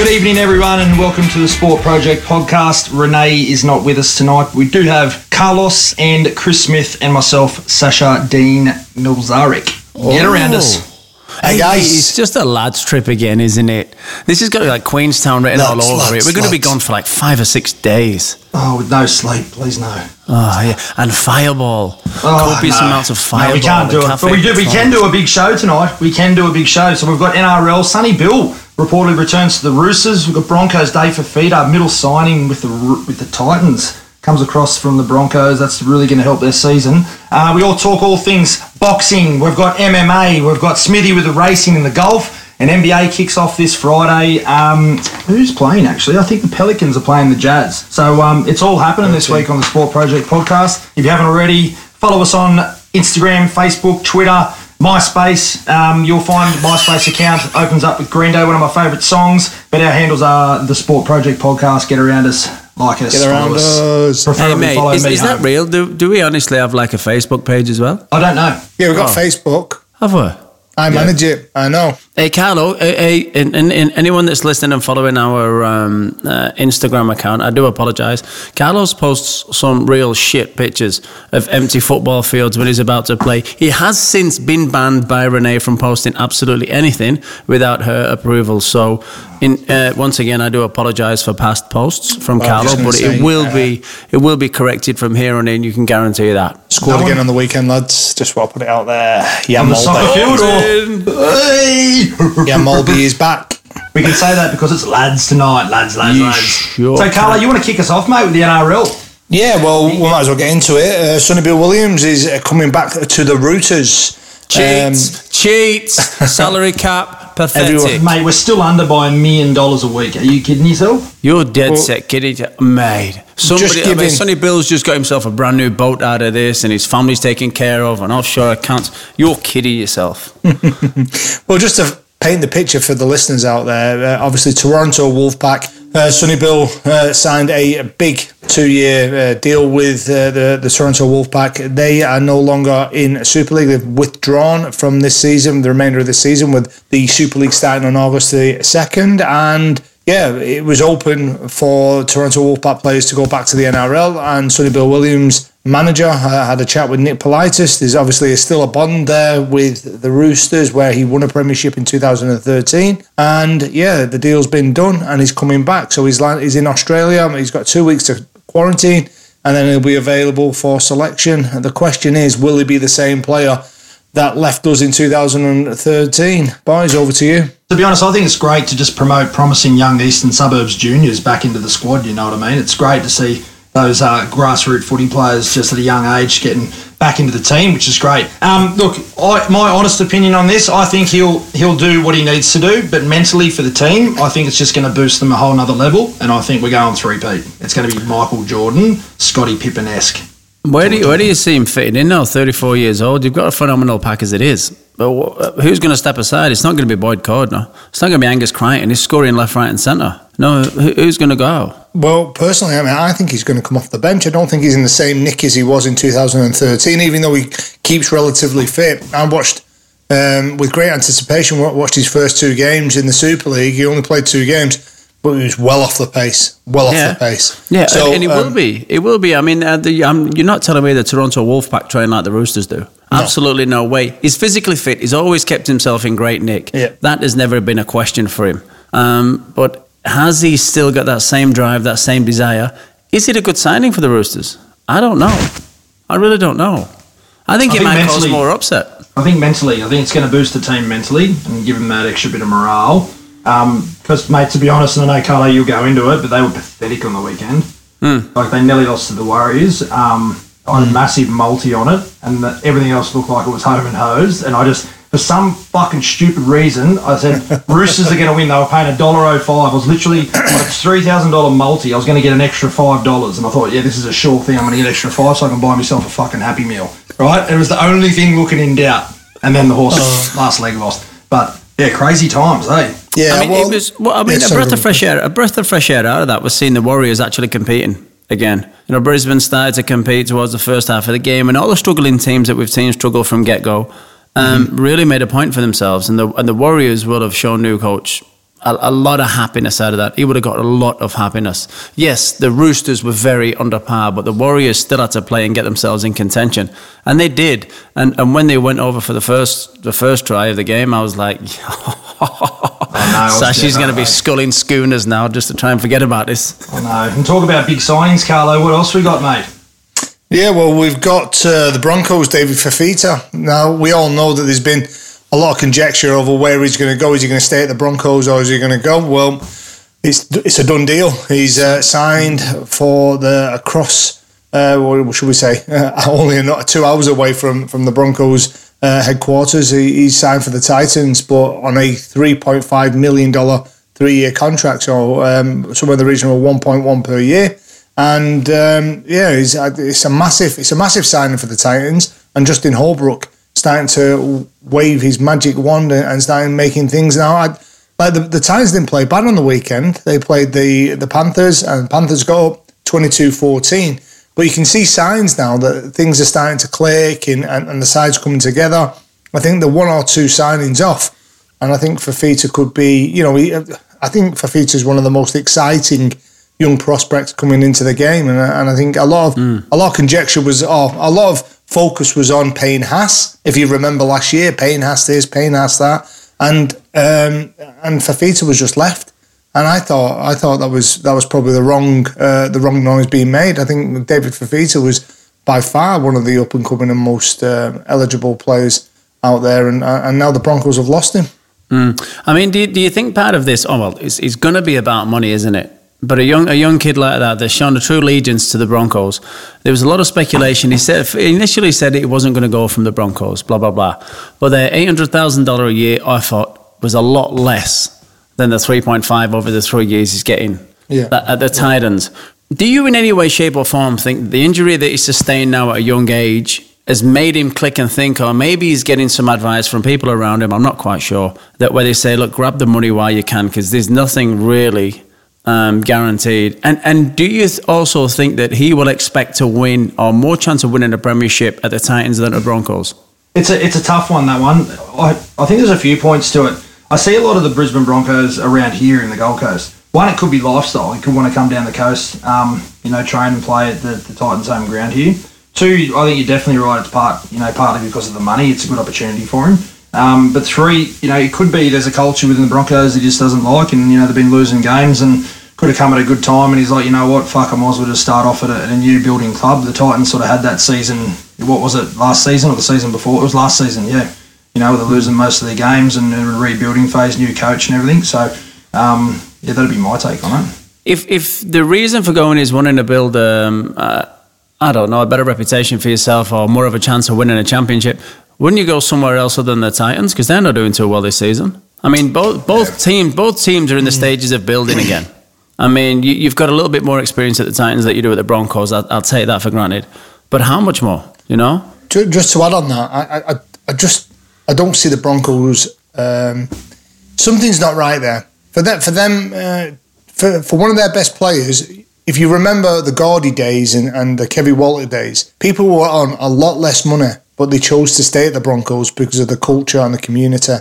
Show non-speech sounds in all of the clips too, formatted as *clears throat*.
Good evening, everyone, and welcome to the Sport Project podcast. Renee is not with us tonight. We do have Carlos and Kris Smith and myself, Sasha Dean Milzarek. Get around us. Oh. Hey guys, It's just a lads trip again, isn't it? This has got to be like Queenstown written all over lads, it. We're going to be gone for like five or six days. Oh, with no sleep, please no. Oh yeah, and fireball, Oh, copious no. amounts of No, we can't do it. But we do. We can do a big show tonight. We can do a big show. So we've got NRL. Sonny Bill reportedly returns to the Roosters. We've got Broncos. Dave Fifita, middle signing with the with the Titans. Comes across from the Broncos. That's really going to help their season. Uh, we all talk all things boxing. We've got MMA. We've got Smithy with the racing and the golf. And NBA kicks off this Friday. Um, who's playing actually? I think the Pelicans are playing the Jazz. So um, it's all happening this week on the Sport Project podcast. If you haven't already, follow us on Instagram, Facebook, Twitter, MySpace. Um, you'll find MySpace account opens up with Green Day, one of my favourite songs. But our handles are the Sport Project podcast. Get around us, like us, Get around follow us. us. Hey mate, follow is, me is that home. real? Do, do we honestly have like a Facebook page as well? I don't know. Yeah, we've got Oh. Facebook. Have we? I manage it. I know. Hey Carlo, hey, hey, and, and, and anyone that's listening and following our um, uh, Instagram account, I do apologise. Carlos posts some real shit pictures of empty football fields when he's about to play. He has since been banned by Renee from posting absolutely anything without her approval. So, in, uh, once again, I do apologise for past posts from Well, Carlo, but say, it will uh, be it will be corrected from here on in. You can guarantee that. Scored No again one- on the weekend, lads. Just want to put it out there. Yeah, On the soccer Molby. field or hey! Yeah, Molby is back. We can say that because it's lads tonight, lads, lads, You lads. sure so, Carlo, can. you want to kick us off, mate, with the NRL? Yeah, well, we might as well get into it. Uh, Sonny Bill Williams is uh, coming back to the Roosters. Cheats, um, cheats, *laughs* salary cap, pathetic. Everyone- Mate, we're still under by a million dollars a week. Are you kidding yourself? You're dead Well, set, kiddie. Mate, somebody, I mean, giving- Sonny Bill's just got himself a brand new boat out of this, and his family's taken care of, and offshore accounts. You're kidding yourself. *laughs* Well, just to paint the picture for the listeners out there, uh, obviously Toronto Wolfpack. Uh, Sonny Bill uh, signed a big two-year uh, deal with uh, the the Toronto Wolfpack. They are no longer in Super League. They've withdrawn from this season, the remainder of the season, with the Super League starting on August the second. And yeah, it was open for Toronto Wolfpack players to go back to the NRL. And Sonny Bill Williams, manager, uh, had a chat with Nick Politis. There's obviously still a bond there with the Roosters, where he won a premiership in 2013. And yeah, the deal's been done, and he's coming back. So he's he's in Australia. He's got two weeks to quarantine, and then he'll be available for selection. And the question is, will he be the same player? That left us in 2013. Boys, over to you. To be honest, I think it's great to just promote promising young Eastern Suburbs juniors back into the squad. You know what I mean? It's great to see those uh, grassroots footy players just at a young age getting back into the team, which is great. Um, look, I, my honest opinion on this, I think he'll he'll do what he needs to do, but mentally for the team, I think it's just going to boost them a whole nother level, and I think we're going three Pete. It's going to be Michael Jordan, Scottie Pippen esque. Where do you, where do you see him fitting in now? 34 years old. You've got a phenomenal pack as it is. But wh- who's going to step aside? It's not going to be Boyd Cordner. It's not going to be Angus Crichton. He's scoring left, right, and centre. No, who- who's going to go? Well, personally, I mean, I think he's going to come off the bench. I don't think he's in the same nick as he was in 2013, even though he keeps relatively fit. I watched um, with great anticipation. wa- Watched his first two games in the Super League. He only played two games, but he was well off the pace. Well off Yeah. the pace. Yeah, So, and, and it will um, be. It will be. I mean, uh, the, um, you're not telling me the Toronto Wolfpack train like the Roosters do. Absolutely no way. He's physically fit. He's always kept himself in great nick. Yeah. That has never been a question for him. Um, but has he still got that same drive, that same desire? Is it a good signing for the Roosters? I don't know. I really don't know. I think I it think might cause more upset. I think mentally, I think it's going to boost the team mentally and give them that extra bit of morale. Because, mate, to be honest, and I know Carlo, you'll go into it, but they were pathetic on the weekend. Like they nearly lost to the Warriors. Um, I had a massive multi on it, and the, everything else looked like it was home and hosed. And I just, for some fucking stupid reason, I said *laughs* Roosters are going to win. They were paying a dollar oh five. I was literally on thousand dollar multi. I was going to get an extra five dollars, and I thought, yeah, this is a sure thing. I'm going to get an extra five, so I can buy myself a fucking happy meal. Right? It was the only thing looking in doubt. And then the horse last leg lost. But yeah, crazy times, eh? Yeah, I mean, well, it was. Well, I mean, yeah, a breath of fresh air. A breath of fresh air out of that was seeing the Warriors actually competing again. You know, Brisbane started to compete towards the first half of the game, and all the struggling teams that we've seen struggle from get go um, Mm-hmm. really made a point for themselves. And the and the Warriors will have shown new coach a, a, lot of happiness out of that. He would have got a lot of happiness. Yes, the Roosters were very under par, but the Warriors still had to play and get themselves in contention, and they did. And and when they went over for the first the first try of the game, I was like, *laughs* Sashi's going to be sculling schooners now just to try and forget about this. I know. And talk about big signings, Carlo. What else we got, mate? Yeah, well, we've got uh, the Broncos, David Fifita. Now we all know that there's been a lot of conjecture over where he's going to go. Is he going to stay at the Broncos or is he going to go? Well, it's it's a done deal. He's uh, signed for the across. Uh, what should we say? Uh, *laughs* only not two hours away from from the Broncos uh, headquarters. He, he's signed for the Titans, but on a three point five million dollar three year contract, so um, somewhere in the region of one point one per year. And um, yeah, it's, uh, it's a massive it's a massive signing for the Titans. And Justin Holbrook starting to wave his magic wand and starting making things now. I, like the, the Titans didn't play bad on the weekend. They played the, the Panthers and Panthers got up 22-14. But you can see signs now that things are starting to click and, and, and the sides coming together. I think the one or two signings off. And I think Fifita could be, you know, I think Fifita is one of the most exciting young prospects coming into the game. And, and I think a lot of mm. a lot of conjecture was, oh, a lot of focus was on Payne Haas. If you remember last year, Payne Haas this, Payne Haas that, and um, and Fifita was just left. And I thought I thought that was that was probably the wrong uh, the wrong noise being made. I think David Fifita was by far one of the up and coming and most uh, eligible players out there, and uh, and now the Broncos have lost him. Mm. I mean, do you, do you think part of this? Oh well, it's, it's going to be about money, isn't it? But a young a young kid like that that's shown a true allegiance to the Broncos. There was a lot of speculation. He said he initially said it wasn't going to go from the Broncos, blah blah blah. But their eight hundred thousand dollar a year, I thought, was a lot less than the three point five over the three years he's getting yeah. at the Titans. Do you, in any way, shape, or form, think the injury that he sustained now at a young age has made him click and think, or maybe he's getting some advice from people around him? I'm not quite sure. That where they say, look, grab the money while you can, because there's nothing really um, guaranteed. And and do you also think that he will expect to win or more chance of winning a premiership at the Titans than the Broncos? It's a it's a tough one that one. I, I think there's a few points to it. I see a lot of the Brisbane Broncos around here in the Gold Coast. One, it could be lifestyle. He could want to come down the coast, um, you know, train and play at the, the Titans' home ground here. Two, I think you're definitely right. It's part, you know, partly because of the money. It's a good opportunity for him. Um, but three, you know, it could be there's a culture within the Broncos he just doesn't like, and you know they've been losing games, and could have come at a good time. And he's like, you know what, fuck, I might as well just start off at a, at a new building club. The Titans sort of had that season. What was it? Last season or the season before? It was last season, yeah. You know, they're losing most of their games and a rebuilding phase, new coach and everything. So, um, yeah, that'd be my take on it. If if the reason for going is wanting to build um, uh, I don't know, a better reputation for yourself or more of a chance of winning a championship, wouldn't you go somewhere else other than the Titans? Because they're not doing too well this season. I mean, both both teams both teams are in the stages of building *clears throat* again. I mean, you, have got a little bit more experience at the Titans that you do at the Broncos. I, will take that for granted. But how much more? You know. Just to add on that, I, I, I just I don't see the Broncos. Um, something's not right there for them. For them, uh, for for one of their best players, if you remember the Gordy days and, and the Kevin Walter days, people were on a lot less money, but they chose to stay at the Broncos because of the culture and the community.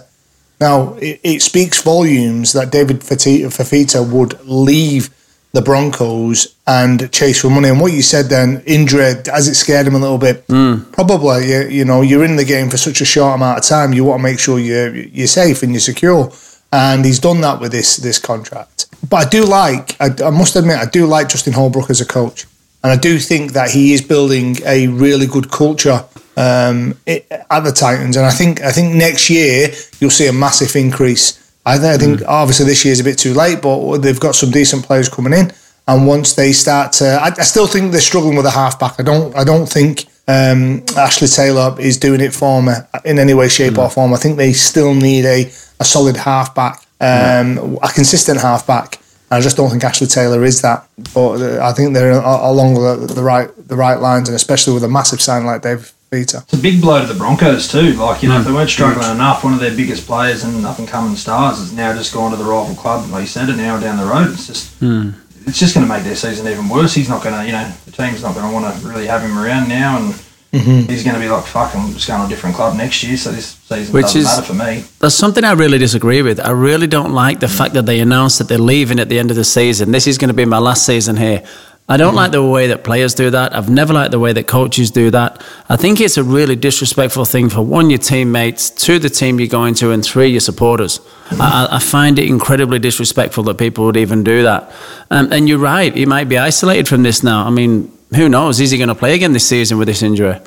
Now, it, it speaks volumes that David Fifita would leave the Broncos and chase for money. And what you said then, Indra, as it scared him a little bit, mm. probably, you, you know, you're in the game for such a short amount of time, you want to make sure you're, you're safe and you're secure. And he's done that with this this contract. But I do like, I, I must admit, I do like Justin Holbrook as a coach. And I do think that he is building a really good culture um, it, at the Titans. And I think I think next year you'll see a massive increase. I, I think mm. obviously this year is a bit too late, but they've got some decent players coming in. And once they start to, I, I still think they're struggling with a halfback. I don't I don't think um, Ashley Taylor is doing it for me in any way, shape, mm. or form. I think they still need a, a solid halfback, um, mm. a consistent halfback. I just don't think Ashley Taylor is that. But uh, I think they're along the, the right the right lines, and especially with a massive sign like Dave Peter. It's a big blow to the Broncos too. Like you know, mm. if they weren't struggling Huge. enough, one of their biggest players and up and coming stars has now just gone to the rival club. Like you said, an hour down the road. It's just. Mm. It's just going to make their season even worse. He's not going to, you know, the team's not going to want to really have him around now, and he's going to be like, fuck, I'm just going to a different club next year, so this season Which doesn't is- matter for me. There's something I really disagree with. I really don't like the fact that they announced that they're leaving at the end of the season. This is going to be my last season here. I don't like the way that players do that. I've never liked the way that coaches do that. I think it's a really disrespectful thing for one, your teammates, two, the team you're going to, and three, your supporters. I, I find it incredibly disrespectful that people would even do that. Um, and you're right, he might be isolated from this now. I mean, who knows? Is he going to play again this season with this injury?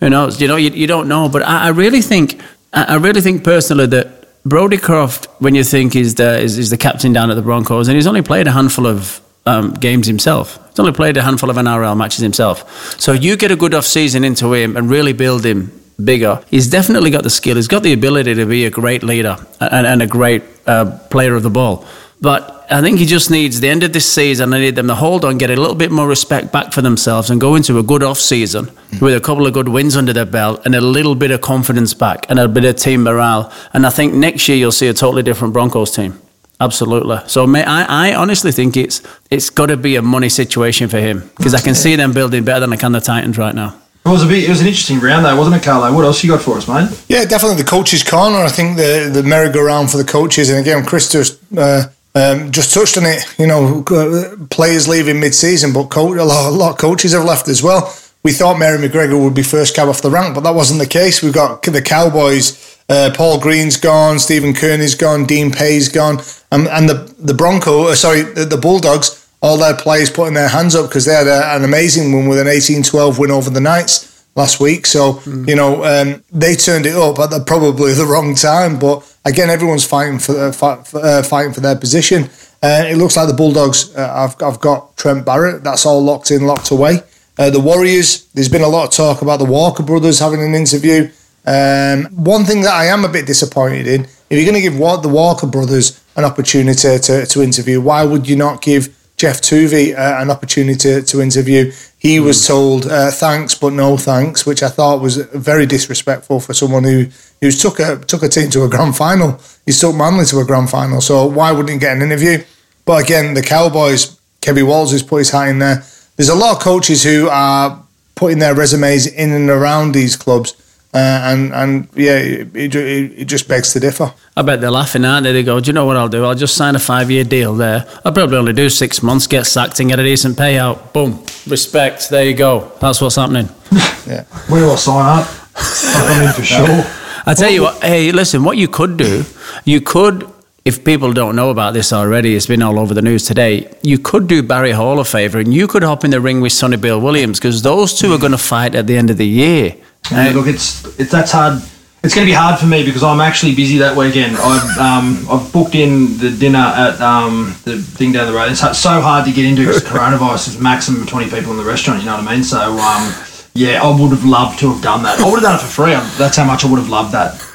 Who knows? You know, you, you don't know. But I, I really think, I really think personally that Brodie Croft, when you think is the is the captain down at the Broncos, and he's only played a handful of um, games himself. He's only played a handful of NRL matches himself. So you get a good off season into him and really build him bigger. He's definitely got the skill. He's got the ability to be a great leader and, and a great uh, player of the ball. But I think he just needs the end of this season. I need them to hold on, get a little bit more respect back for themselves, and go into a good off season with a couple of good wins under their belt and a little bit of confidence back and a bit of team morale. And I think next year you'll see a totally different Broncos team. Absolutely. So may, I, I honestly think it's it's got to be a money situation for him because I can see them building better than I can the Titans right now. It was a bit, it was an interesting round though, wasn't it, Carlo? What else you got for us, mate? Yeah, definitely the coaches' corner. I think the the merry-go-round for the coaches, and again, Kris just uh, um, just touched on it. You know, uh, players leaving mid-season, but co- a, lot, a lot of coaches have left as well. We thought Mary McGregor would be first cab off the rank, but that wasn't the case. We've got the Cowboys. Uh, Paul Green's gone, Stephen Kearney's gone, Dean Pay's gone, and, and the the Bronco, uh, sorry, the, the Bulldogs. All their players putting their hands up because they had a, an amazing win with an 18-12 win over the Knights last week. So you know um, they turned it up at the, probably *laughs* the wrong time. But again, everyone's fighting for uh, fight, for, uh, fighting for their position. Uh, it looks like the Bulldogs. Uh, I've I've got Trent Barrett. That's all locked in, locked away. Uh, the Warriors. There's been a lot of talk about the Walker brothers having an interview. Um, one thing that I am a bit disappointed in, if you're going to give the Walker brothers an opportunity to, to interview, why would you not give Geoff Toovey uh, an opportunity to, to interview? He was told uh, thanks but no thanks, which I thought was very disrespectful for someone who who's took a took a team to a grand final. He's took Manly to a grand final, so why wouldn't he get an interview? But again, the Cowboys, Kevin Walters has put his hat in there. There's a lot of coaches who are putting their resumes in and around these clubs. Uh, and and yeah, it, it, it just begs to differ. I bet they're laughing, aren't they? They go, Do you know what I'll do? I'll just sign a five year deal there. I'll probably only do six months, get sacked, and get a decent payout. Boom. Respect. There you go. That's what's happening. *laughs* Yeah, we do I sign up? I'm in for *laughs* sure. I tell you what, hey, listen, what you could do, you could, if people don't know about this already, it's been all over the news today, you could do Barry Hall a favour and you could hop in the ring with Sonny Bill Williams because those two are going to fight at the end of the year. Yeah, look, it's it's that's hard. It's going to be hard for me because I'm actually busy that weekend. I've um, I've booked in the dinner at um, the thing down the road. It's so hard to get into because *laughs* coronavirus is maximum twenty people in the restaurant. You know what I mean? So um, yeah, I would have loved to have done that. I would have done it for free. That's how much I would have loved that.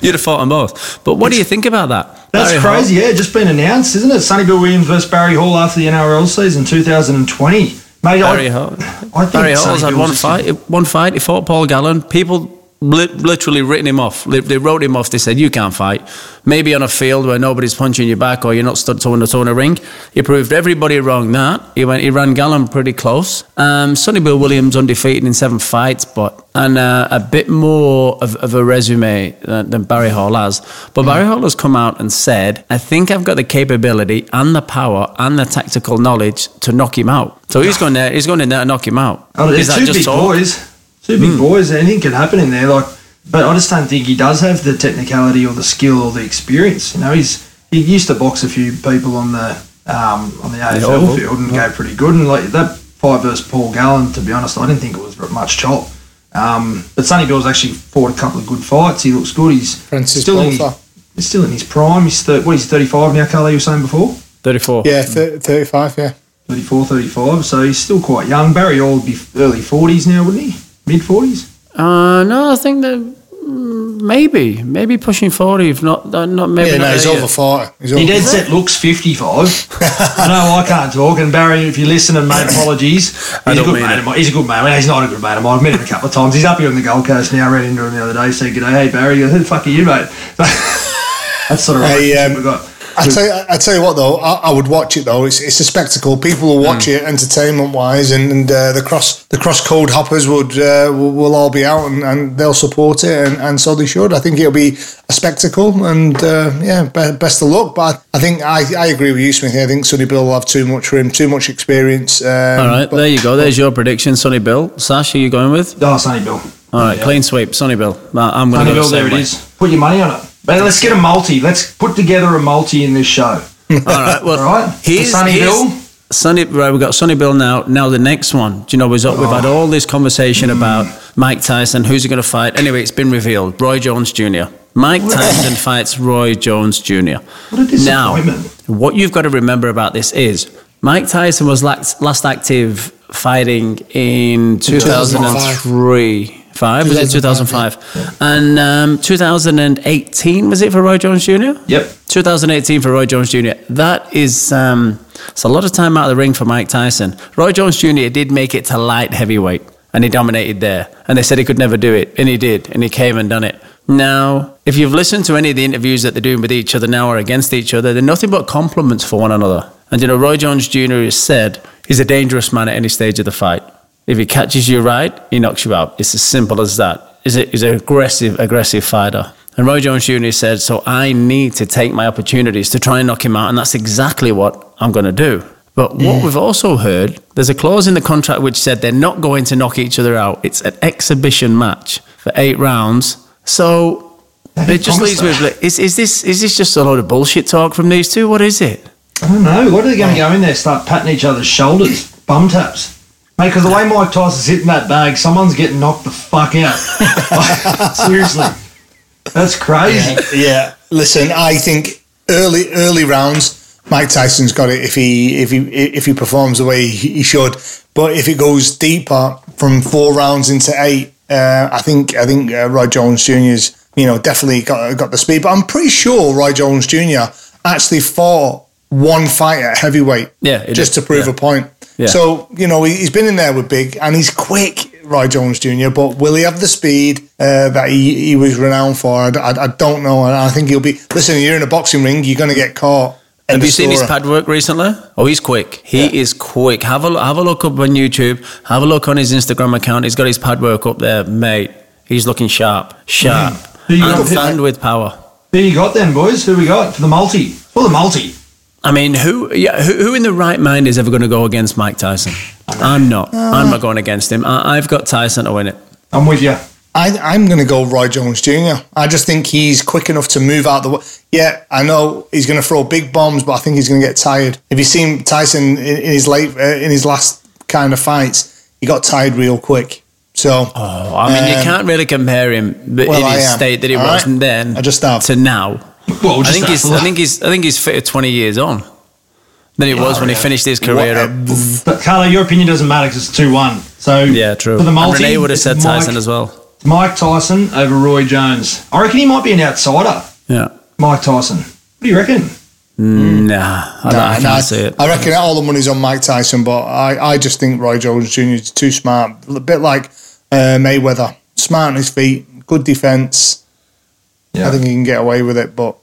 You'd have fought them both. But what do you think about that? That's Barry Hall- crazy. Yeah, just been announced, isn't it? Sonny Bill Williams versus Barry Hall after the NRL season 2020. Barry I, Hall. I think Barry Hall's had one fight. One fight. He fought Paul Gallen. People literally written him off. They wrote him off. They said you can't fight. Maybe on a field where nobody's punching you back or you're not stood toe to toe in a ring. He proved everybody wrong. That he went. He ran Gallen pretty close. Um, Sonny Bill Williams undefeated in seven fights, but and uh, a bit more of, of a resume than, than Barry Hall has. But Barry Hall has come out and said, "I think I've got the capability and the power and the tactical knowledge to knock him out." So he's going there. He's going in there to knock him out. Oh, Is there's that two just boys. Two big boys. Anything can happen in there. Like, but I just don't think he does have the technicality or the skill or the experience. You know, he's he used to box a few people on the um, on the AFL oval. field and go pretty good. And like that fight versus Paul Gallen, to be honest, I didn't think it was much chop. Um, but Sonny Bill's actually fought a couple of good fights. He looks good. He's Francis still in his, he's still in his prime. He's thir- what? He's thirty five now. Carly, you were saying before. Thirty-four. yeah, th- thirty-five. Yeah, 34, 35, so he's still quite young. Barry Hall would be early 40s now, wouldn't he? Mid 40s? Uh, no, I think that mm, maybe, maybe pushing forty, if not, uh, not maybe. yeah. not No, he's over yet. forty. He's He over dead set looks 55. I know I can't talk, and Barry, if you listen and mate, apologies. He's I a don't good mate it. of mine. He's a good mate. Well, he's not a good mate of mine. I've met him a couple of times. He's up here on the Gold Coast now. I ran into him the other day, said, G'day, hey, Barry. He goes, Who the fuck are you, mate? *laughs* That's sort of Hey, relationship um, we've got. I tell you, I tell you what though, I, I would watch it though. It's, it's a spectacle. People will watch Hmm. it entertainment wise, and, and uh, the cross the cross code hoppers would uh, will, will all be out and, and they'll support it, and, and so they should. I think it'll be a spectacle, and uh, yeah, be, best of luck. But I think I, I agree with you, Smithy. I think Sonny Bill will have too much for him, too much experience. Um, All right, but- there you go. There's your prediction, Sonny Bill. Sash, are you going with? Oh, Sonny Bill. All right, clean sweep, Sonny Bill. Uh, I'm going to go Bill, the there same it way. is. Put your money on it. But let's get a multi. Let's put together a multi in this show. *laughs* All right, well, All right, here's, Sunny Sonny here's- Bill. Sonny, right, we've got Sonny Bill now. Now the next one. Do you know, we've, we've had oh. all this conversation about Mike Tyson, who's he going to fight? Anyway, it's been revealed. Roy Jones Jr. Mike Tyson fights Roy Jones Jr. What a disappointment. Now, what you've got to remember about this is Mike Tyson was last, last active fighting in 2003. Five was it 2005, and um, 2018 was it for Roy Jones Jr. Yep. 2018 for Roy Jones Jr. That is um, it's a lot of time out of the ring for Mike Tyson. Roy Jones Jr. did make it to light heavyweight, and he dominated there. And they said he could never do it, and he did, and he came and done it. Now, if you've listened to any of the interviews that they're doing with each other now or against each other, they're nothing but compliments for one another. And you know, Roy Jones Jr. has said he's a dangerous man at any stage of the fight. If he catches you right, he knocks you out. It's as simple as that. He's, a, he's an aggressive, aggressive fighter. And Roy Jones Jr. said, So I need to take my opportunities to try and knock him out. And that's exactly what I'm going to do. But what we've also heard, there's a clause in the contract which said they're not going to knock each other out. It's an exhibition match for eight rounds. So it just leaves me with is, is, this, is this just a load of bullshit talk from these two? What is it? I don't know. What are they going to go in there, start patting each other's shoulders, bum taps? Mate, because the way Mike Tyson's hitting that bag, someone's getting knocked the fuck out. *laughs* Seriously. That's crazy. Yeah, listen, I think early early rounds, Mike Tyson's got it if he if he if he performs the way he he should. But if it goes deeper from four rounds into eight, uh, I think I think uh, Roy Jones Jr.'s you know definitely got got the speed. But I'm pretty sure Roy Jones Jr. actually fought one fight at heavyweight, Yeah, just did. to prove Yeah. a point. Yeah. So you know he- he's been in there with big, and he's quick. Roy Jones Jr. But will he have the speed uh, that he, he was renowned for? I, I, I don't know. And I think he'll be. Listen, you're in a boxing ring. You're going to get caught. End Have of you seen his pad work recently? Oh, he's quick. He Yeah. is quick. Have a look- have a look up on YouTube. Have a look on his Instagram account. He's got his pad work up there, mate. He's looking sharp, sharp, *laughs* Who you and, got? and with power. Who you got then, boys? Who we got for the multi? For the multi. I mean, who, yeah, who, who in the right mind is ever going to go against Mike Tyson? I'm not. I'm not going against him. I, I've got Tyson to win it. I'm with you. I, I'm going to go Roy Jones Jr. I just think he's quick enough to move out the way. Yeah, I know he's going to throw big bombs, but I think he's going to get tired. If you've seen Tyson in, in his late uh, in his last kind of fights, he got tired real quick. So Oh, I mean, you Um, can't really compare him b- well, in his state that he All was right. then I just have. to now. Well, I think he's. I think he's. I think he's fitter twenty years on than he was when he finished his career up. What- But Carlo, your opinion doesn't matter because it's two one. So Yeah, true. For the and multi, Renee would have it's said Mike, Tyson as well. Mike Tyson over Roy Jones. I reckon he might be an outsider. Yeah. Mike Tyson. What do you reckon? Nah, I, don't, I can't Nah, see it. I reckon all the money's on Mike Tyson, but I, I just think Roy Jones Jr. is too smart. A bit like uh, Mayweather. Smart on his feet, good defense. Yeah. I think he can get away with it, but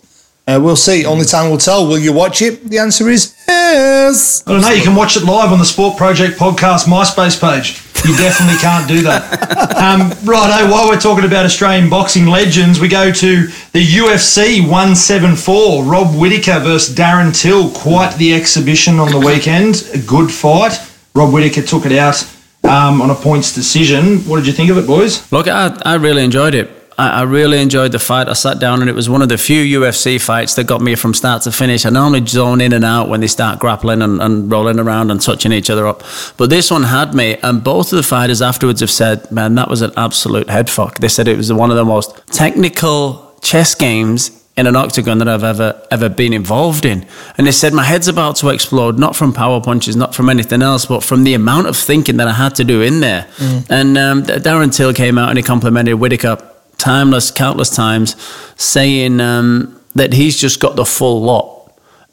uh, we'll see. Only time will tell. Will you watch it? The answer is yes. I don't know. You can watch it live on the Sport Project podcast MySpace page. You definitely can't do that. *laughs* Um, righto, while we're talking about Australian boxing legends, we go to the UFC 174. Rob Whittaker versus Darren Till. Quite the exhibition on the weekend. A good fight. Rob Whittaker took it out um, on a points decision. What did you think of it, boys? Look, I, I really enjoyed it. I, I really enjoyed the fight. I sat down and it was one of the few UFC fights that got me from start to finish. I normally zone in and out when they start grappling and, and rolling around and touching each other up. But this one had me, and both of the fighters afterwards have said, man, that was an absolute head fuck. They said it was one of the most technical chess games in an octagon that I've ever ever been involved in. And they said my head's about to explode, not from power punches, not from anything else, but from the amount of thinking that I had to do in there. And um, Darren Till came out and he complimented Whittaker timeless, countless times, saying um, that he's just got the full lot.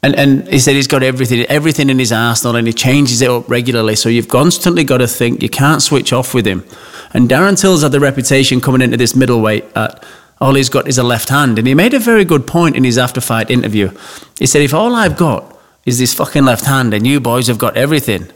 And, and he said he's got everything, everything in his arsenal, and he changes it up regularly. So you've constantly got to think. You can't switch off with him. And Darren Till's had the reputation coming into this middleweight at all he's got is a left hand. And he made a very good point in his after fight interview. He said, If all I've got is this fucking left hand and you boys have got everything,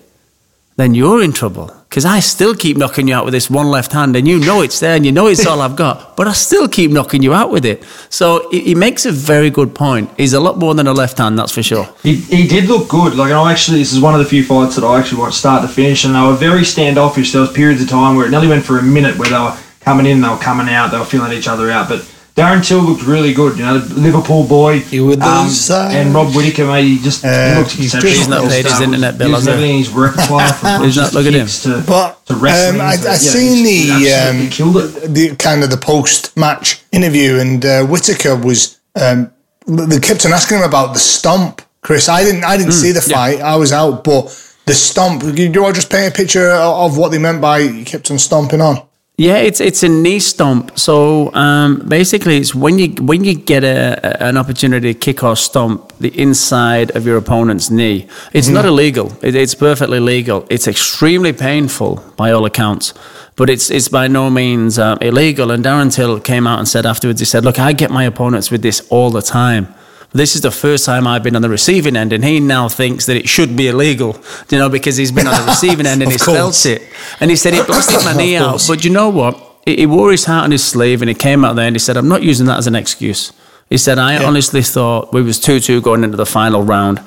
then you're in trouble. Because I still keep knocking you out with this one left hand, and you know it's there, and you know it's all I've got, but I still keep knocking you out with it. So he, makes a very good point. He's a lot more than a left hand, that's for sure. He, he did look good. Like, I actually, this is one of the few fights that I actually watched start to finish, and they were very standoffish. There was periods of time where it nearly went for a minute where they were coming in, they were coming out, they were feeling each other out. But Darren Till looked really good. You know, the Liverpool boy. um, He would lose side. and Rob Whittaker, mate, he just Uh, he looked he's exceptional. He's not paid his He was internet bill, has using he? everything in his repertoire *laughs* from He's not- punches look at him. to, But to wrestling. um, I, to- I yeah, seen the um, killed it. the kind of the post match interview, and uh, Whittaker was um, they kept on asking him about the stomp. Kris, I didn't I didn't see the yeah. fight. I was out, but the stomp. Do you want to just paint a picture of what they meant by he kept on stomping on? Yeah, it's it's a knee stomp. So um, basically, it's when you when you get a, an opportunity to kick or stomp the inside of your opponent's knee. It's not illegal. It, it's perfectly legal. It's extremely painful by all accounts, but it's it's by no means um, illegal. And Darren Till came out and said afterwards, he said, "Look, I get my opponents with this all the time." This is the first time I've been on the receiving end, and he now thinks that it should be illegal, you know, because he's been on the *laughs* receiving end and he's felt it. And he said, it blasted my knee out. But you know what? He, wore his heart on his sleeve and he came out there and he said, I'm not using that as an excuse. He said, I honestly thought we was 2-2 going into the final round.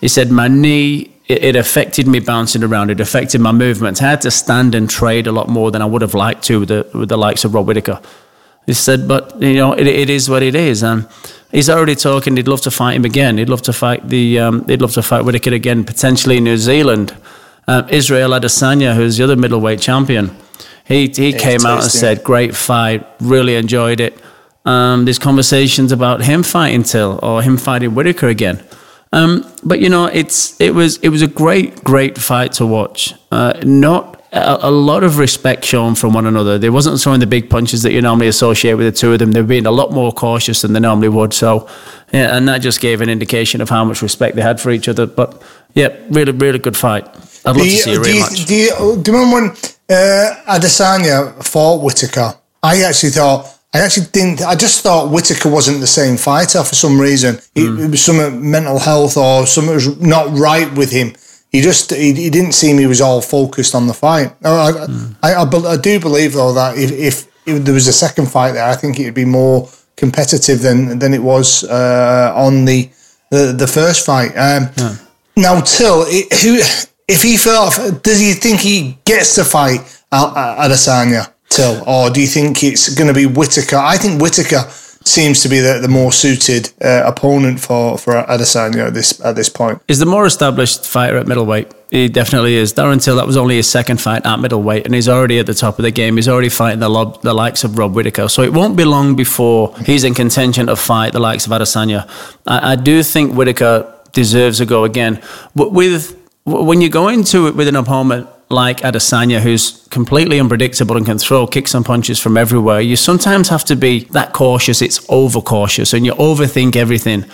He said, my knee, it, it affected me bouncing around. It affected my movements. I had to stand and trade a lot more than I would have liked to with the, with the likes of Rob Whittaker. He said, but you know, it, it is what it is. And he's already talking. He'd love to fight him again. He'd love to fight the. Um, he'd love to fight Whittaker again, potentially in New Zealand. Um, Israel Adesanya, who's the other middleweight champion, he he came out and said, "Great fight. Really enjoyed it." Um, there's conversations about him fighting Till or him fighting Whittaker again. Um, but you know, it's it was it was a great great fight to watch. Uh, not a, a lot of respect shown from one another. There wasn't some of the big punches that you normally associate with the two of them. They were being a lot more cautious than they normally would. So, yeah, and that just gave an indication of how much respect they had for each other. But yeah, really really good fight. I'd love to see a do, you, do, you, do you remember when uh, Adesanya fought Whittaker? I actually thought, I actually didn't, I just thought Whittaker wasn't the same fighter for some reason. It, Hmm. it was some mental health or something was not right with him. He just, he, he didn't seem he was all focused on the fight. No, I, Hmm. I, I, I do believe though that if, if, if there was a second fight there, I think it would be more competitive than than it was uh, on the, the the first fight. Um, Now, Till, who if he felt, does he think he gets to fight Al- Al- Adesanya? Till, or do you think it's going to be Whittaker? I think Whittaker seems to be the, the more suited uh, opponent for for Adesanya at this at this point. is the more established fighter at middleweight. He definitely is. Darren Till, that was only his second fight at middleweight, and he's already at the top of the game. He's already fighting the, lob, the likes of Rob Whittaker. So it won't be long before he's in contention to fight the likes of Adesanya. I, I do think Whittaker deserves a go again. But with when you go into it with an opponent like Adesanya, who's completely unpredictable and can throw kicks and punches from everywhere, you sometimes have to be that cautious. It's overcautious, and you overthink everything.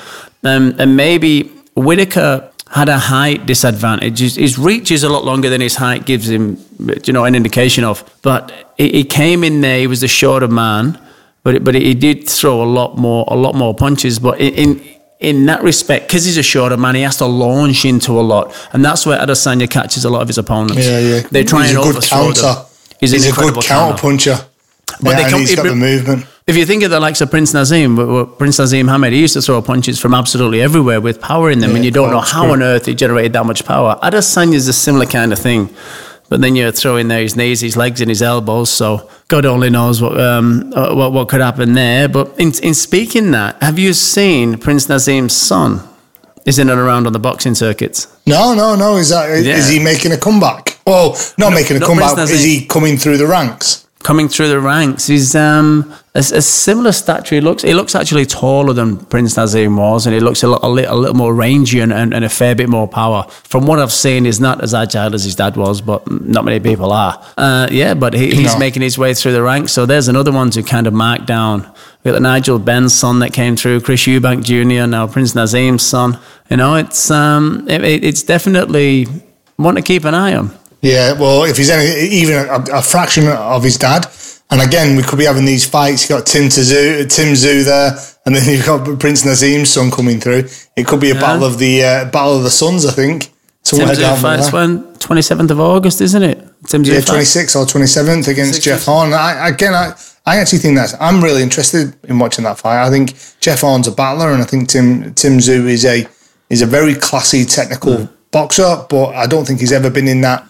Um, and maybe Whittaker had a height disadvantage. His, his reach is a lot longer than his height gives him, you know, an indication of. But he, came in there. He was the shorter man, but but he did throw a lot more a lot more punches. But in in, in that respect, because he's a shorter man, he has to launch into a lot, and that's where Adesanya catches a lot of his opponents. Yeah, yeah. They try he's and a good counter. them. He's, He's, a good counter puncher. But yeah, they come- he's got the movement. If you think of the likes of Prince Naseem, Prince Naseem Hamed, he used to throw punches from absolutely everywhere with power in them, Yeah, and you don't know how on earth he generated that much power. Adesanya is a similar kind of thing, but then you throw in there his knees, his legs, and his elbows. So God only knows what um, uh, what, what could happen there. But in, in speaking that, have you seen Prince Naseem's son? Is in and around on the boxing circuits. No, no, no. Is that is Yeah. he making a comeback? Well, not making a not comeback. Is he coming through the ranks? Coming through the ranks. He's um, a, a similar stature. He looks he looks actually taller than Prince Naseem was, and he looks a little, a little, a little more rangy and, and, and a fair bit more power. From what I've seen, he's not as agile as his dad was, but not many people are. Uh, yeah, but he, he's No. making his way through the ranks. So there's another one to kind of mark down. We got the Nigel Benn's son that came through, Chris Eubank Jr. Now Prince Naseem's son. You know, it's um, it- it's definitely one to keep an eye on. Yeah, well, if he's any, even a, a fraction of his dad, And again, we could be having these fights. You've got Tim Tszyu, Tim Tszyu there, and then *laughs* you've got Prince Naseem's son coming through. It could be a battle of the uh, battle of the sons, I think. Somewhere Tim down fights when twenty seventh of August, isn't it? Tim yeah, twenty sixth or twenty seventh against Jeff Horn. I, again, I, I actually think that I'm really interested in watching that fight. I think Jeff Horn's a battler, and I think Tim Tim Tszyu is a is a very classy technical mm. boxer, but I don't think he's ever been in that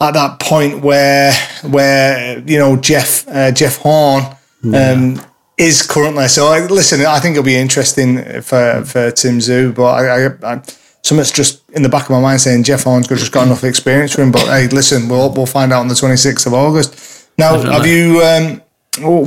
at that point where where you know Jeff uh, Jeff Horn yeah. um, is currently. So I, listen, I think it'll be interesting for for Tim Tszyu, but I, I, I something's just in the back of my mind saying Jeff Horn's just got enough experience for him. But hey, listen, we'll we'll find out on the twenty sixth of August. Now, Definitely. have you? Um,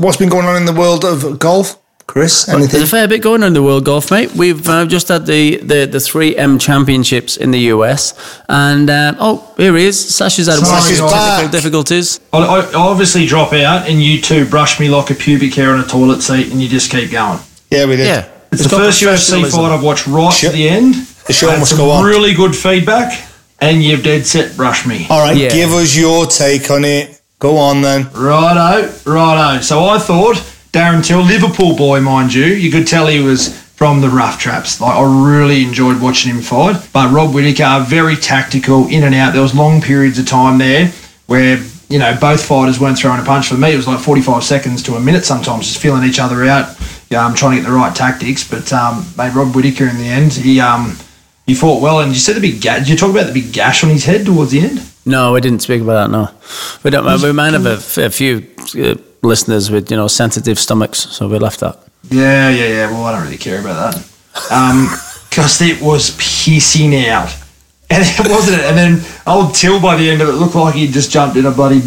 what's been going on in the world of golf? Kris, anything? There's a fair bit going on in the world golf, mate. We've uh, just had the, the, the 3M championships in the US. And, uh, oh, here he is. Sasha's had Sasha's technical difficulties. I, I, obviously drop out, and you two brush me like a pubic hair on a toilet seat, and you just keep going. Yeah, we did. Yeah. It's, it's the first UFC fight I've watched right to the end. The show must go on. Really good feedback, and you've dead set brushed me. All right, yeah. give us your take on it. Go on then. Righto, righto. So I thought Darren Till, Liverpool boy, mind you. You could tell he was from the rough traps. Like I really enjoyed watching him fight. But Rob Whittaker, very tactical, in and out. There was long periods of time there where you know both fighters weren't throwing a punch. For me, it was like 45 seconds to a minute sometimes, just feeling each other out. I'm trying to get the right tactics. But um, mate, Rob Whittaker in the end, he um he fought well. And you said the big gash. Did you talk about the big gash on his head towards the end? No, we didn't speak about that. No, we don't. We might have a, a few. Uh, listeners with you know sensitive stomachs, so we left that. Yeah, yeah, yeah. Well, I don't really care about that Um, *laughs* because um, it was pissing out, and it wasn't it. And then old Till by the end of it looked like he'd just jumped in a bloody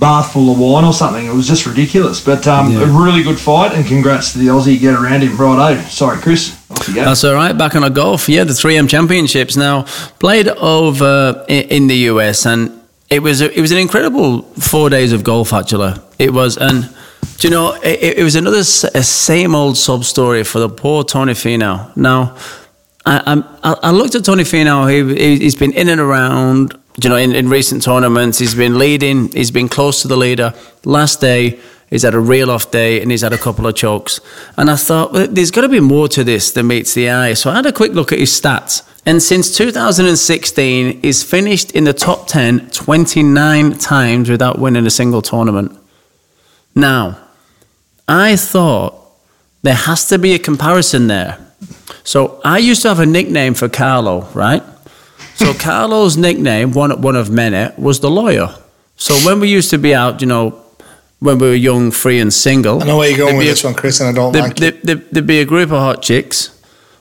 bath full of wine or something. It was just ridiculous. But um, yeah. a really good fight, and congrats to the Aussie. Get around him, right? righto. Sorry, Kris. That's all right. Back on a golf, yeah, the 3M Championships now played over in the US, and it was a, it was an incredible four days of golf. Actually, it was, and do you know, it, it was another same old sub story for the poor Tony Finau. Now, I, I, I looked at Tony Finau. He, he's been in and around. You know, in, in recent tournaments, he's been leading. He's been close to the leader. Last day, he's had a real off day and he's had a couple of chokes. And I thought, well, there's got to be more to this than meets the eye. So I had a quick look at his stats. And since 2016, he's finished in the top 10 29 times without winning a single tournament. Now, I thought there has to be a comparison there. So I used to have a nickname for Carlo, right? So *laughs* Carlo's nickname, one, one of many, was the lawyer. So when we used to be out, you know, when we were young, free and single. I know where you're going with this one, Kris, and I don't like it. There'd be a group of hot chicks,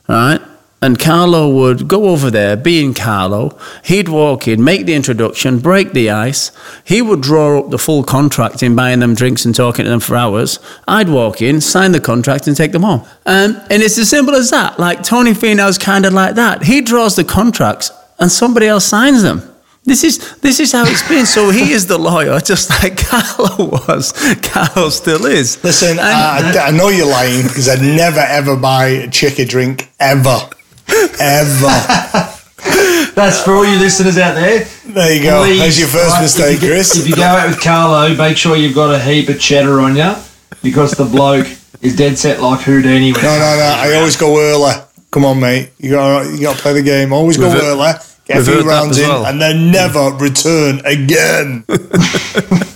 right? And Carlo would go over there, being Carlo. He'd walk in, make the introduction, break the ice. He would draw up the full contract in buying them drinks and talking to them for hours. I'd walk in, sign the contract, and take them home. Um, and it's as simple as that. Like Tony Finau's kind of like that. He draws the contracts, and somebody else signs them. This is this is how it's been. So he is the lawyer, just like Carlo was. Carlo still is. Listen, and, I, I know you're lying because I'd never ever buy a chick a drink ever ever. *laughs* That's for all you listeners out there. There you go. Please, That's your first right, mistake, if you, Kris. If you go out with Carlo, make sure you've got a heap of cheddar on you because the bloke is dead set like Houdini. No, no, no. I always go early. Come on, mate. You got you got to play the game. Always go early. Get a few rounds in, well. and then never return again. *laughs* *laughs*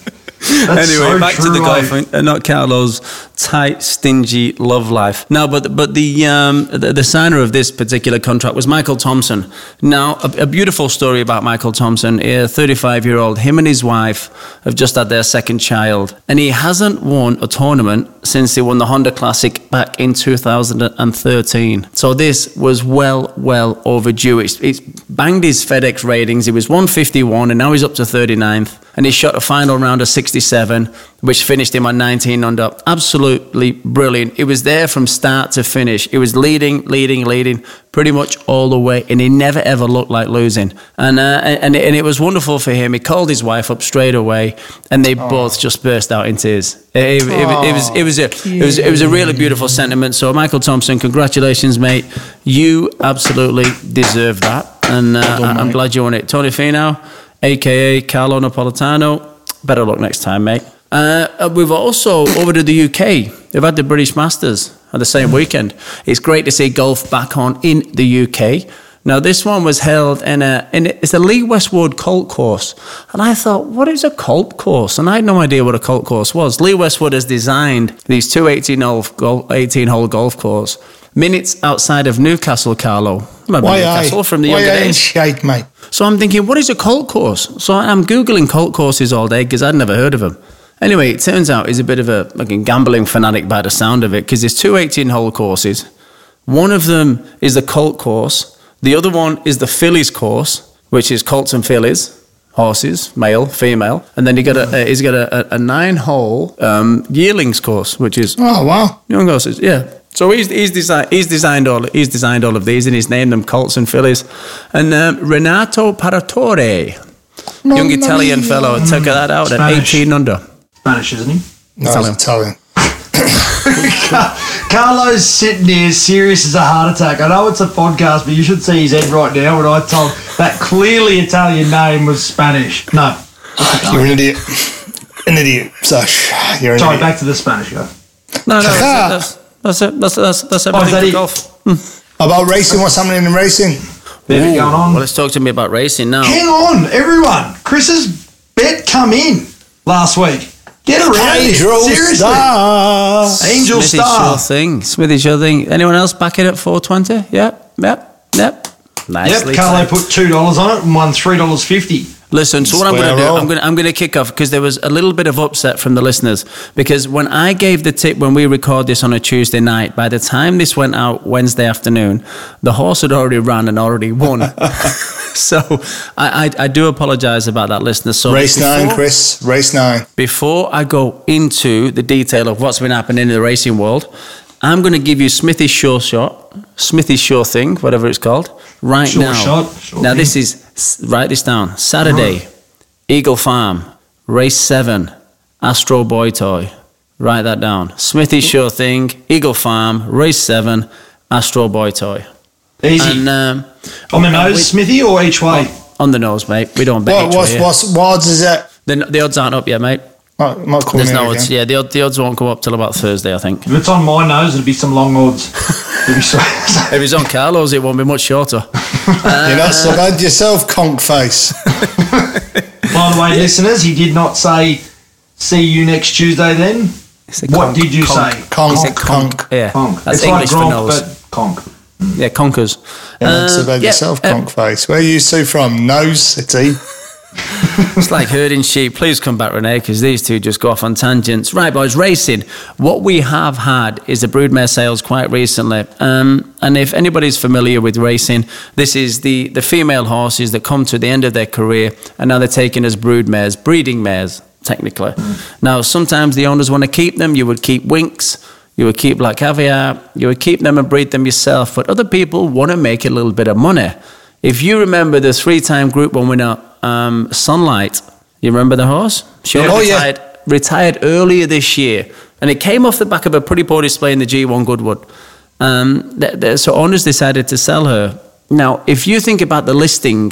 anyway, so back to the golf, uh, not Carlo's tight, stingy love life. Now, but but the, um, the, the signer of this particular contract was Michael Thompson. Now, a, a beautiful story about Michael Thompson. A 35 year old, him and his wife have just had their second child, and he hasn't won a tournament since he won the Honda Classic back in 2013. So this was well, well overdue. It's, it's banged his FedEx ratings. He was 151, and now he's up to 39th and he shot a final round of 67, which finished him on 19 under. Absolutely brilliant. It was there from start to finish. It was leading, leading, leading, pretty much all the way, and he never ever looked like losing. And uh, and and it was wonderful for him. He called his wife up straight away, and they both just burst out in tears. It, it, it, it, was it was a it was it was a really beautiful sentiment. So Michael Thompson, congratulations, mate. You absolutely deserve that, and uh, done, I'm glad you won it. Tony Finau aka Carlo Napolitano. Better luck next time, mate. Uh, we've also over to the UK. We've had the British Masters on the same weekend. It's great to see golf back on in the UK. Now this one was held in a in it's a Lee Westwood Colt course, and I thought, what is a Colt course? And I had no idea what a Colt course was. Lee Westwood has designed these two 18 hole golf, 18 hole golf course minutes outside of Newcastle, Carlo. Why Newcastle I? from the Why younger days. shade, mate? So I'm thinking, what is a cult course? So I'm Googling cult courses all day because I'd never heard of them. Anyway, it turns out he's a bit of a fucking gambling fanatic by the sound of it because there's two 18 hole courses. One of them is the cult course, the other one is the fillies course, which is colts and fillies. Horses, male, female, and then you got a, uh, he's got a, a, a nine-hole um, yearlings course, which is Oh wow. Young horses, yeah. So he's he's designed he's designed all he's designed all of these, and he's named them Colts and Fillies. And um, Renato Paratore, young Italian mia. fellow, took that out at Spanish. eighteen under. Spanish, isn't he? No, Italian. Italian. *laughs* Carlo's sitting here serious as a heart attack. I know it's a podcast, but you should see his head right now when I told that clearly Italian name was Spanish. No. You're an idiot. An idiot, Sash. You're an Sorry, idiot. back to the Spanish guy. No, no, *laughs* that's that's it. That's that's that's, that's Oh, everything for it? golf. Hmm. About racing, what's happening in racing? Bit going on. Well, let's talk to me about racing now. Hang on, everyone. Kris's bet come in last week. Get around it. Hydro Seriously. Star. Angel Smithy Star. sure thing. Smithy sure thing. Anyone else back it at four twenty? Yep, yep, yep. Nicely Yep, Carlo played. put two dollars on it and won three dollars fifty. Listen, so what I'm going to do. I'm going to, I'm going to kick off because there was a little bit of upset from the listeners because when I gave the tip when we record this on a Tuesday night, by the time this went out Wednesday afternoon, the horse had already run and already won. *laughs* so I, I, I do apologise about that, listeners. So Race nine, Kris. Race nine. before I go into the detail of what's been happening in the racing world, I'm going to give you Smithy's sure shot, Smithy's sure thing, whatever it's called, right Sure now. shot, sure now thing. this is s- write this down. Saturday, Eagle Farm, race seven, Astro Boy Toy. Write that down. Smithy sure thing, Eagle Farm, race seven, Astro Boy Toy. Easy. And um, on the nose, we- Smithy, or each way? on the nose, mate. We don't bet What, what's, what's, what odds is it? The, the odds aren't up yet, mate. Might, might call There's no again. odds. Yeah, the, the odds won't go up till about Thursday, I think. If it's on my nose, it'll be some long odds. *laughs* It'll be so- If it's on Carlos, it won't be much shorter. *laughs* You're not so bad yourself, conk face. *laughs* By the way, listeners, he did not say see you next Tuesday then. What conk- did you conk- say? Conk, It's a conk. conk. Yeah, Conk. that's it's English like for nose. but conk. Yeah, conkers. You're not so Uh, bad yeah, yourself, uh, conk face. Where are you two from? Nose City. It's like herding sheep. Please come back, Renee, because these two just go off on tangents. Right, boys, racing. What we have had is a broodmare sales quite recently. Um, and if anybody's familiar with racing, this is the, the female horses that come to the end of their career and now they're taken as broodmares, breeding mares, technically. Now, sometimes the owners want to keep them. You would keep Winx. You would keep black caviar. You would keep them and breed them yourself. But other people want to make a little bit of money. If you remember the three-time Group One winner, um, Sunlight, you remember the horse? She only Oh, yeah. retired, retired earlier this year, and it came off the back of a pretty poor display in the G1 Goodwood. Um, th- th- so owners decided to sell her. Now, if you think about the listing,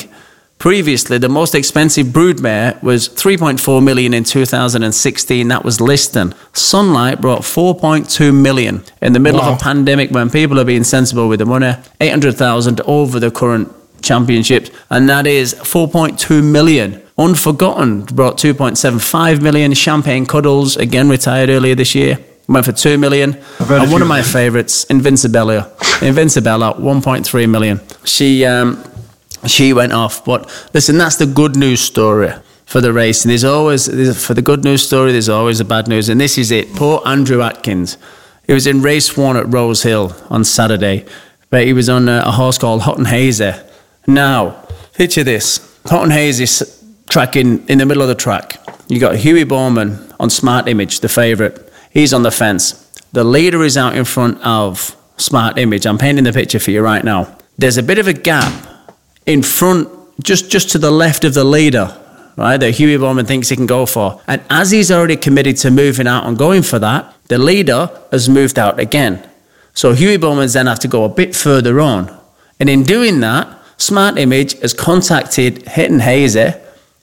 previously the most expensive broodmare was 3.4 million in 2016. That was listing. Sunlight brought 4.2 million in the middle Wow. of a pandemic when people are being sensible with the money. 800,000 over the current championships, and that is 4.2 million. Unforgotten brought 2.75 million. Champagne Cuddles again retired earlier this year. Went for 2 million. I've heard a And one of my favourites, Invincibella. Invincibella, 1.3 million. She um, she went off. But listen, that's the good news story for the race. And there's always there's, for the good news story. There's always the bad news, and this is it. Poor Andrew Adkins. He was in race one at Rosehill on Saturday, but he was on a, a horse called Hot and Hazy. Now, picture this: Hot and Hazy s- tracking in the middle of the track. You got Huey Bowman on Smart Image, the favourite. He's on the fence. The leader is out in front of Smart Image. I'm painting the picture for you right now. There's a bit of a gap in front, just just to the left of the leader, right? That Huey Bowman thinks he can go for. And as he's already committed to moving out and going for that, the leader has moved out again. So Huey Bowman's then have to go a bit further on. And in doing that, Smart Image has contacted Hit and Hazy.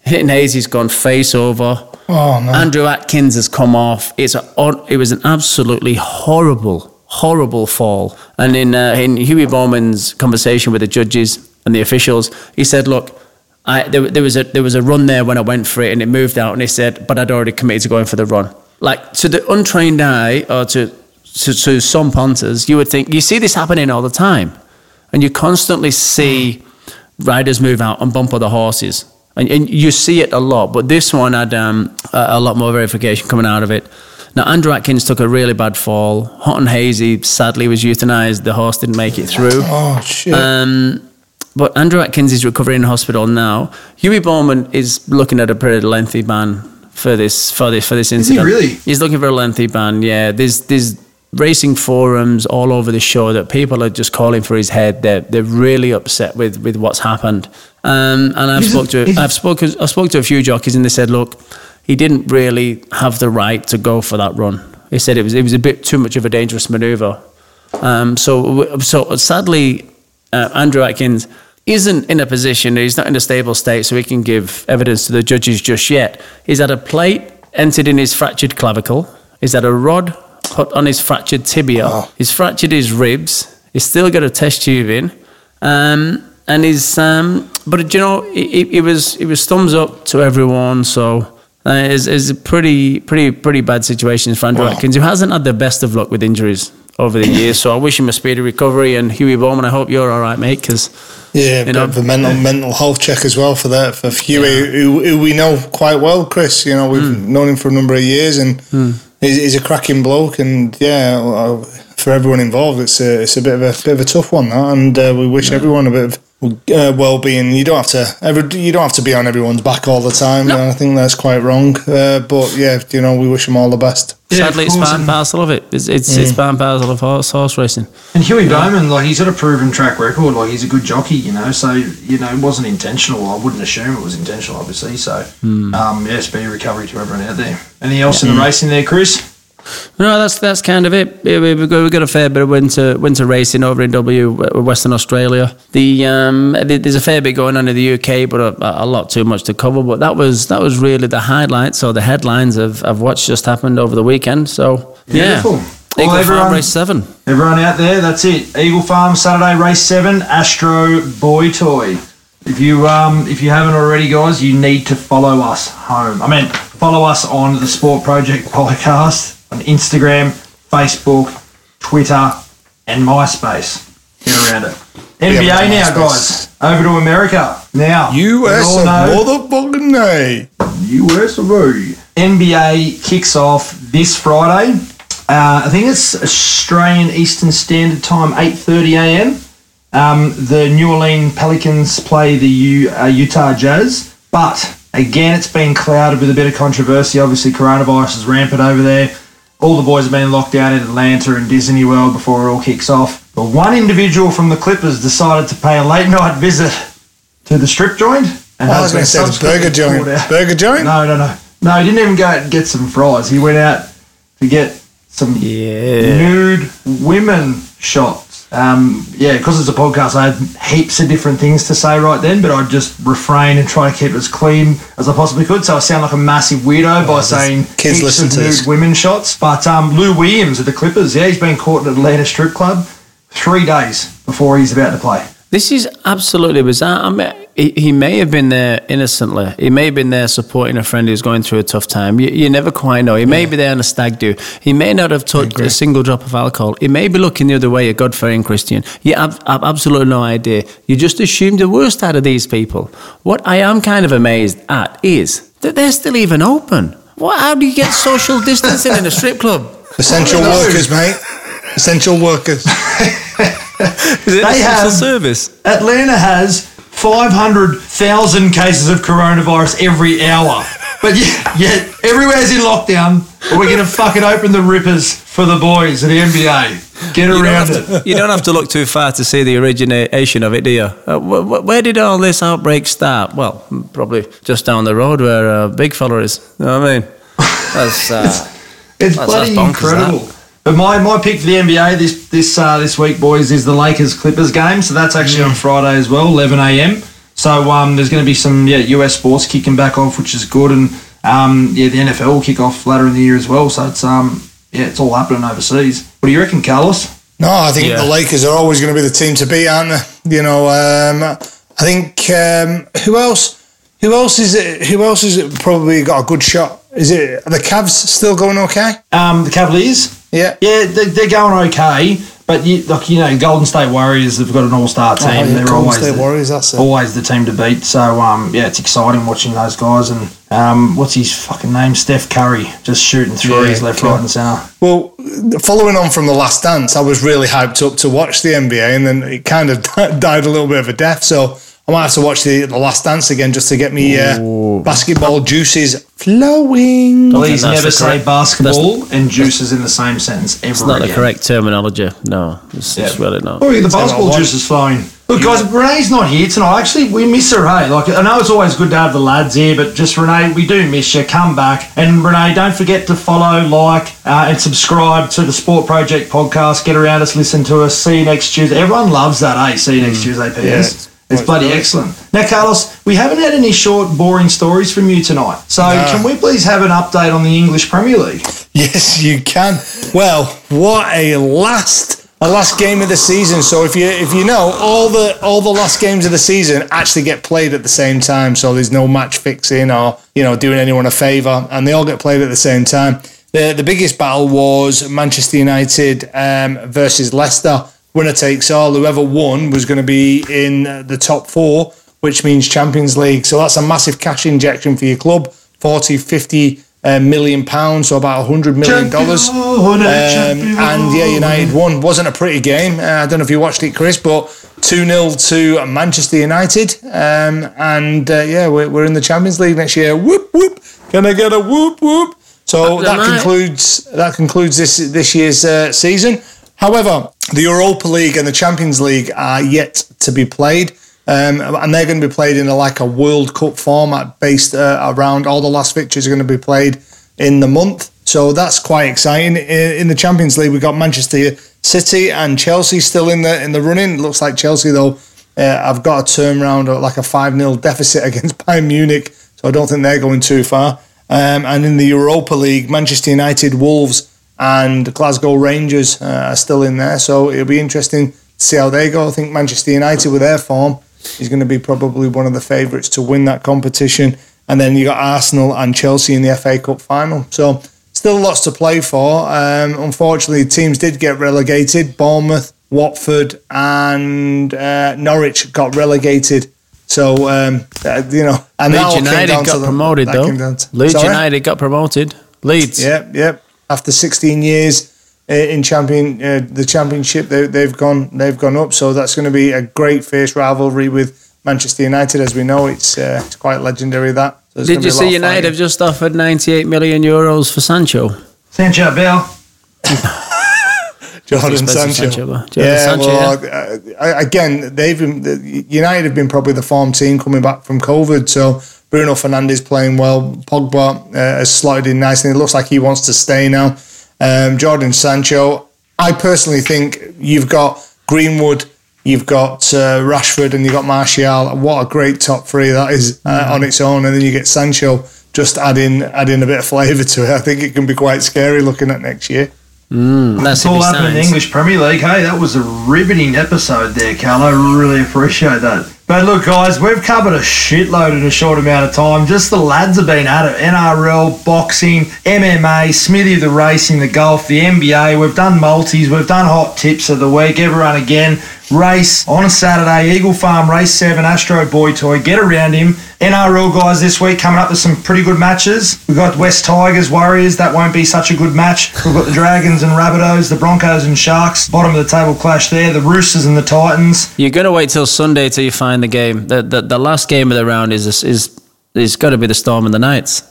Hit and Hazy's gone face over, Oh no. Andrew Adkins has come off. It's a, it was an absolutely horrible, horrible fall. And in uh, in Huey Bowman's conversation with the judges and the officials, he said, "Look, I, there, there was a there was a run there when I went for it, and it moved out." And he said, "But I'd already committed to going for the run." Like to the untrained eye, or to to, to some punters, you would think you see this happening all the time, and you constantly see riders move out and bump other horses and, and you see it a lot. But this one had um, a, a, lot more verification coming out of it. Now, Andrew Adkins took a really bad fall. Hot and Hazy sadly was euthanized. The horse didn't make it through. Oh shit. Um, but Andrew Adkins is recovering in hospital now. Huey Bowman is looking at a pretty lengthy ban for this for this for this incident. Is he really? He's looking for a lengthy ban. Yeah, there's there's racing forums all over the show that people are just calling for his head. They're they're really upset with with what's happened. Um, and I've spoke to I've spoken I spoke to a few jockeys and they said, look, he didn't really have the right to go for that run. He said it was it was a bit too much of a dangerous manoeuvre. Um, so so sadly, uh, Andrew Adkins isn't in a position. He's not in a stable state, so he can give evidence to the judges just yet. He's had a plate entered in his fractured clavicle. He's had a rod put on his fractured tibia. Oh. He's fractured his ribs. He's still got a test tube in. Um, and he's, um, but you know, it, it, was it was thumbs up to everyone. So uh, it's, it's a pretty pretty pretty bad situation for Andrew wow. Adkins, who hasn't had the best of luck with injuries over the years. So I wish him a speedy recovery. And Huey Bowman, I hope you're all right, mate. Because yeah, you know, the mental mental health check as well for that for Huey, yeah. who, who, we know quite well, Kris. You know, we've mm. known him for a number of years, and mm. He's, he's, a cracking bloke. And yeah, uh, for everyone involved, it's a it's a bit of a bit of a tough one that, and uh, we wish yeah. everyone a bit of uh, well-being. You don't have to every, you don't have to be on everyone's back all the time. No. I think that's quite wrong. Uh, but yeah, you know, we wish them all the best. Yeah, Sadly, it's part and parcel of it. It's it's, mm. it's part and parcel of horse, horse racing. And Huey yeah. Bowman, like he's got a proven track record. Like he's a good jockey, you know. So you know, it wasn't intentional. I wouldn't assume it was intentional, obviously. So mm. um, yeah, speedy recovery to everyone out there. Anything else in the racing there, Kris? No, that's that's kind of it. We've got, a fair bit of winter winter racing over in W Western Australia. The um, there's a fair bit going on in the UK, but a, a, lot too much to cover. But that was that was really the highlights or the headlines of, of what's just happened over the weekend. So Beautiful. yeah. Eagle well, everyone, Farm Race 7. Everyone out there, that's it. Eagle Farm Saturday Race 7, Astro Boy Toy. If you um if you haven't already, guys, you need to follow us home. I mean, follow us on the Sport Project *laughs* podcast on Instagram, Facebook, Twitter, and MySpace. Get around it. NBA now, guys. Over to America now. US of motherfucking A. US of A. NBA kicks off this Friday. Uh, I think it's Australian Eastern Standard Time, 8:30 a.m. Um, the New Orleans Pelicans play the U, uh, Utah Jazz, but again, it's been clouded with a bit of controversy. Obviously, coronavirus is rampant over there. All the boys have been locked down in Atlanta and Disney World before it all kicks off. But one individual from the Clippers decided to pay a late night visit to the strip joint. And oh, I was going to say the burger joint. Burger joint? No, no, no. No, he didn't even go out and get some fries. He went out to get some yeah. nude women shots. Um, yeah, because it's a podcast, I had heaps of different things to say right then, but I'd just refrain and try to keep it as clean as I possibly could. So I sound like a massive weirdo oh, by saying kids heaps of nude women shots. But um, Lou Williams of the Clippers, yeah, he's been caught at Atlanta strip club three days before he's about to play. This is absolutely bizarre. I mean, he, he, may have been there innocently. He may have been there supporting a friend who's going through a tough time. You, you never quite know. He may yeah. be there on a stag do. He may not have touched a single drop of alcohol. He may be looking the other way, a God fearing Christian. You have, have absolutely no idea. You just assume the worst out of these people. What I am kind of amazed at is that they're still even open. What, how do you get social distancing in a strip club? Essential workers, mate. Essential workers. *laughs* they have service. Atlanta has 500,000 cases of coronavirus every hour. But yet, yet everywhere's in lockdown. But we're going to fucking open the rippers for the boys at the NBA. Get around it. To, you don't have to look too far to see the origination of it, do you? Uh, wh- where did all this outbreak start? Well, probably just down the road where uh, Big Fella is. You know what I mean? That's, uh, it's, *laughs* it's that's, bloody that's incredible. That. But my, my pick for the NBA this this uh, this week, boys, is the Lakers Clippers game. So that's actually on Friday as well, 11 a.m. So um, there's going to be some yeah US sports kicking back off, which is good. And um, yeah, the NFL will kick off later in the year as well. So it's um, yeah, it's all happening overseas. What do you reckon, Carlos? No, I think Yeah. the Lakers are always going to be the team to beat, aren't they? You know, um, I think um, who else? Who else is it? Who else is it? Probably got a good shot. Is it are the Cavs still going okay? Um, the Cavaliers. Yeah. Yeah, they, they're going okay, but you, like you know, Golden State Warriors have got an all-star team. Oh, yeah, they're Golden always State the, Warriors. That's it. always the team to beat. So um, yeah, it's exciting watching those guys. And um, what's his fucking name? Steph Curry, just shooting threes Yeah, left, cool. right, and centre. Well, following on from the Last Dance, I was really hyped up to watch the NBA, and then it kind of *laughs* died a little bit of a death. So I might have to watch the, the Last Dance again just to get me uh, basketball juices flowing. Please never the say correct- basketball and juices in the same sentence ever It's not the correct terminology. No, it's, it's Yeah. really not. Oh, yeah, the basketball want. juice is flowing. Look, guys, Renee's not here tonight. Actually, we miss her, hey. Like, I know it's always good to have the lads here, but just Renee, we do miss you. Come back. And Renee, don't forget to follow, like, uh, and subscribe to the Sport Project podcast. Get around us, listen to us. See you next Tuesday. Everyone loves that, eh? See you next Tuesday, PS. Yeah. It's bloody excellent. Now, Carlos, we haven't had any short, boring stories from you tonight. So, No. can we please have an update on the English Premier League? Yes, you can. Well, what a last a last game of the season. So if you if you know all the all the last games of the season actually get played at the same time. So there's no match fixing or you know doing anyone a favour, and they all get played at the same time. The the biggest battle was Manchester United um, versus Leicester. Winner takes all. Whoever won was going to be in the top four, which means Champions League. So that's a massive cash injection for your club. 40, 50 uh, million pounds, so about 100 million dollars. Um, and yeah, United won. Wasn't a pretty game. Uh, I don't know if you watched it, Kris, but 2 0 to Manchester United. Um, and uh, yeah, we're, we're in the Champions League next year. Whoop, whoop. Can I get a whoop, whoop? So that concludes that concludes this this year's uh, season. However, the Europa League and the Champions League are yet to be played. Um, and they're going to be played in a, like a World Cup format based uh, around all the last fixtures are going to be played in the month. So that's quite exciting. In, the Champions League, we've got Manchester City and Chelsea still in the in the running. Looks like Chelsea though. Uh, I've got a turn round at like a 5 0 deficit *laughs* against Bayern Munich, so I don't think they're going too far. Um, and in the Europa League, Manchester United, Wolves, and Glasgow Rangers uh, are still in there. So it'll be interesting to see how they go. I think Manchester United, with their form, is going to be probably one of the favourites to win that competition. And then you got Arsenal and Chelsea in the FA Cup final. So still lots to play for. Um, unfortunately, teams did get relegated. Bournemouth, Watford, and uh, Norwich got relegated. So um, uh, you know, and Leeds United got promoted though. came down to- Leeds Sorry? United got promoted. Leeds. Yep, yep. After 16 years uh, in champion, uh, the championship, they, they've gone, they've gone up. So that's going to be a great fierce rivalry with Manchester United. As we know, it's uh, it's quite legendary. That. So Did you be a lot see United have just offered 98 million euros for Sancho? Sancho Bill. *laughs* Jordan Sancho. Sancho, Jordan yeah, Sancho, well, uh, again, they've been, United have been probably the form team coming back from COVID. So Bruno Fernandes playing well. Pogba uh, has slotted in nicely. It looks like he wants to stay now. Um, Jordan Sancho. I personally think you've got Greenwood, you've got uh, Rashford, and you've got Martial. What a great top three that is uh, on its own. And then you get Sancho just adding adding a bit of flavour to it. I think it can be quite scary looking at next year. That's It's all happening in the English Premier League. Hey, that was a riveting episode there, Carl. I really appreciate that. But look, guys, we've covered a shitload in a short amount of time. Just the lads have been at it. NRL, boxing, MMA, Smithy the racing, the golf, the NBA. We've done multis. We've done hot tips of the week. Everyone again. Race on a Saturday. Eagle Farm Race 7, Astro Boy Toy. Get around him. NRL guys this week coming up with some pretty good matches. We've got West Tigers, Warriors. That won't be such a good match. We've got the Dragons and Rabbitohs, the Broncos and Sharks. Bottom of the table clash there. The Roosters and the Titans. You're going to wait till Sunday till you find the game. The the, the last game of the round is is is got to be the Storm and the Knights.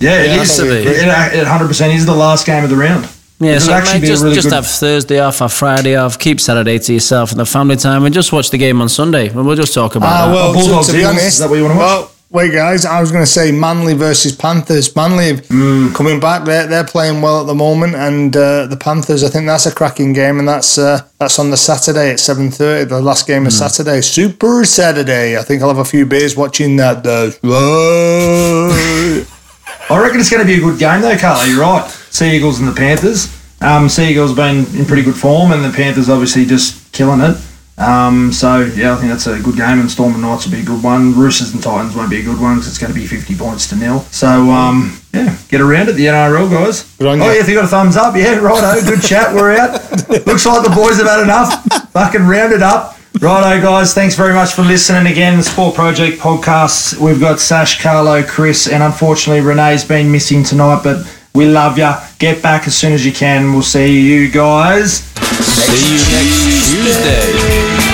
Yeah, Yeah, it is. It, it 100% is the last game of the round. Yeah, It'll so actually mate, just, really just good- have Thursday off have Friday off. Keep Saturday to yourself and the family time, and just watch the game on Sunday, and we'll just talk about Ah, that. well, to, Bulldogs to be honest, is that what you wanna watch? well, wait, guys, I was going to say Manly versus Panthers. Manly Mm. coming back, they're, they're playing well at the moment, and uh, the Panthers, I think that's a cracking game, and that's uh, that's on the Saturday at seven thirty. The last game of Mm. Saturday, Super Saturday. I think I'll have a few beers watching that. That's *laughs* right. I reckon it's going to be a good game though, Carlo. You're right. Sea Eagles and the Panthers. Um, sea Eagles been in pretty good form, and the Panthers obviously just killing it. Um, so yeah, I think that's a good game, and Storm and Knights will be a good one. Roosters and Titans won't be a good one because it's going to be 50 points to nil. So um, yeah, get around it, the NRL guys. Oh yeah, if you got a thumbs up, yeah, righto, good chat. We're out. *laughs* Looks like the boys have had enough. Fucking round it up. Righto, guys. Thanks very much for listening again. The Sport Project podcast. We've got Sash, Carlo, Kris, and unfortunately Renee's been missing tonight, but we love ya. Get back as soon as you can. We'll see you guys. See you next Tuesday.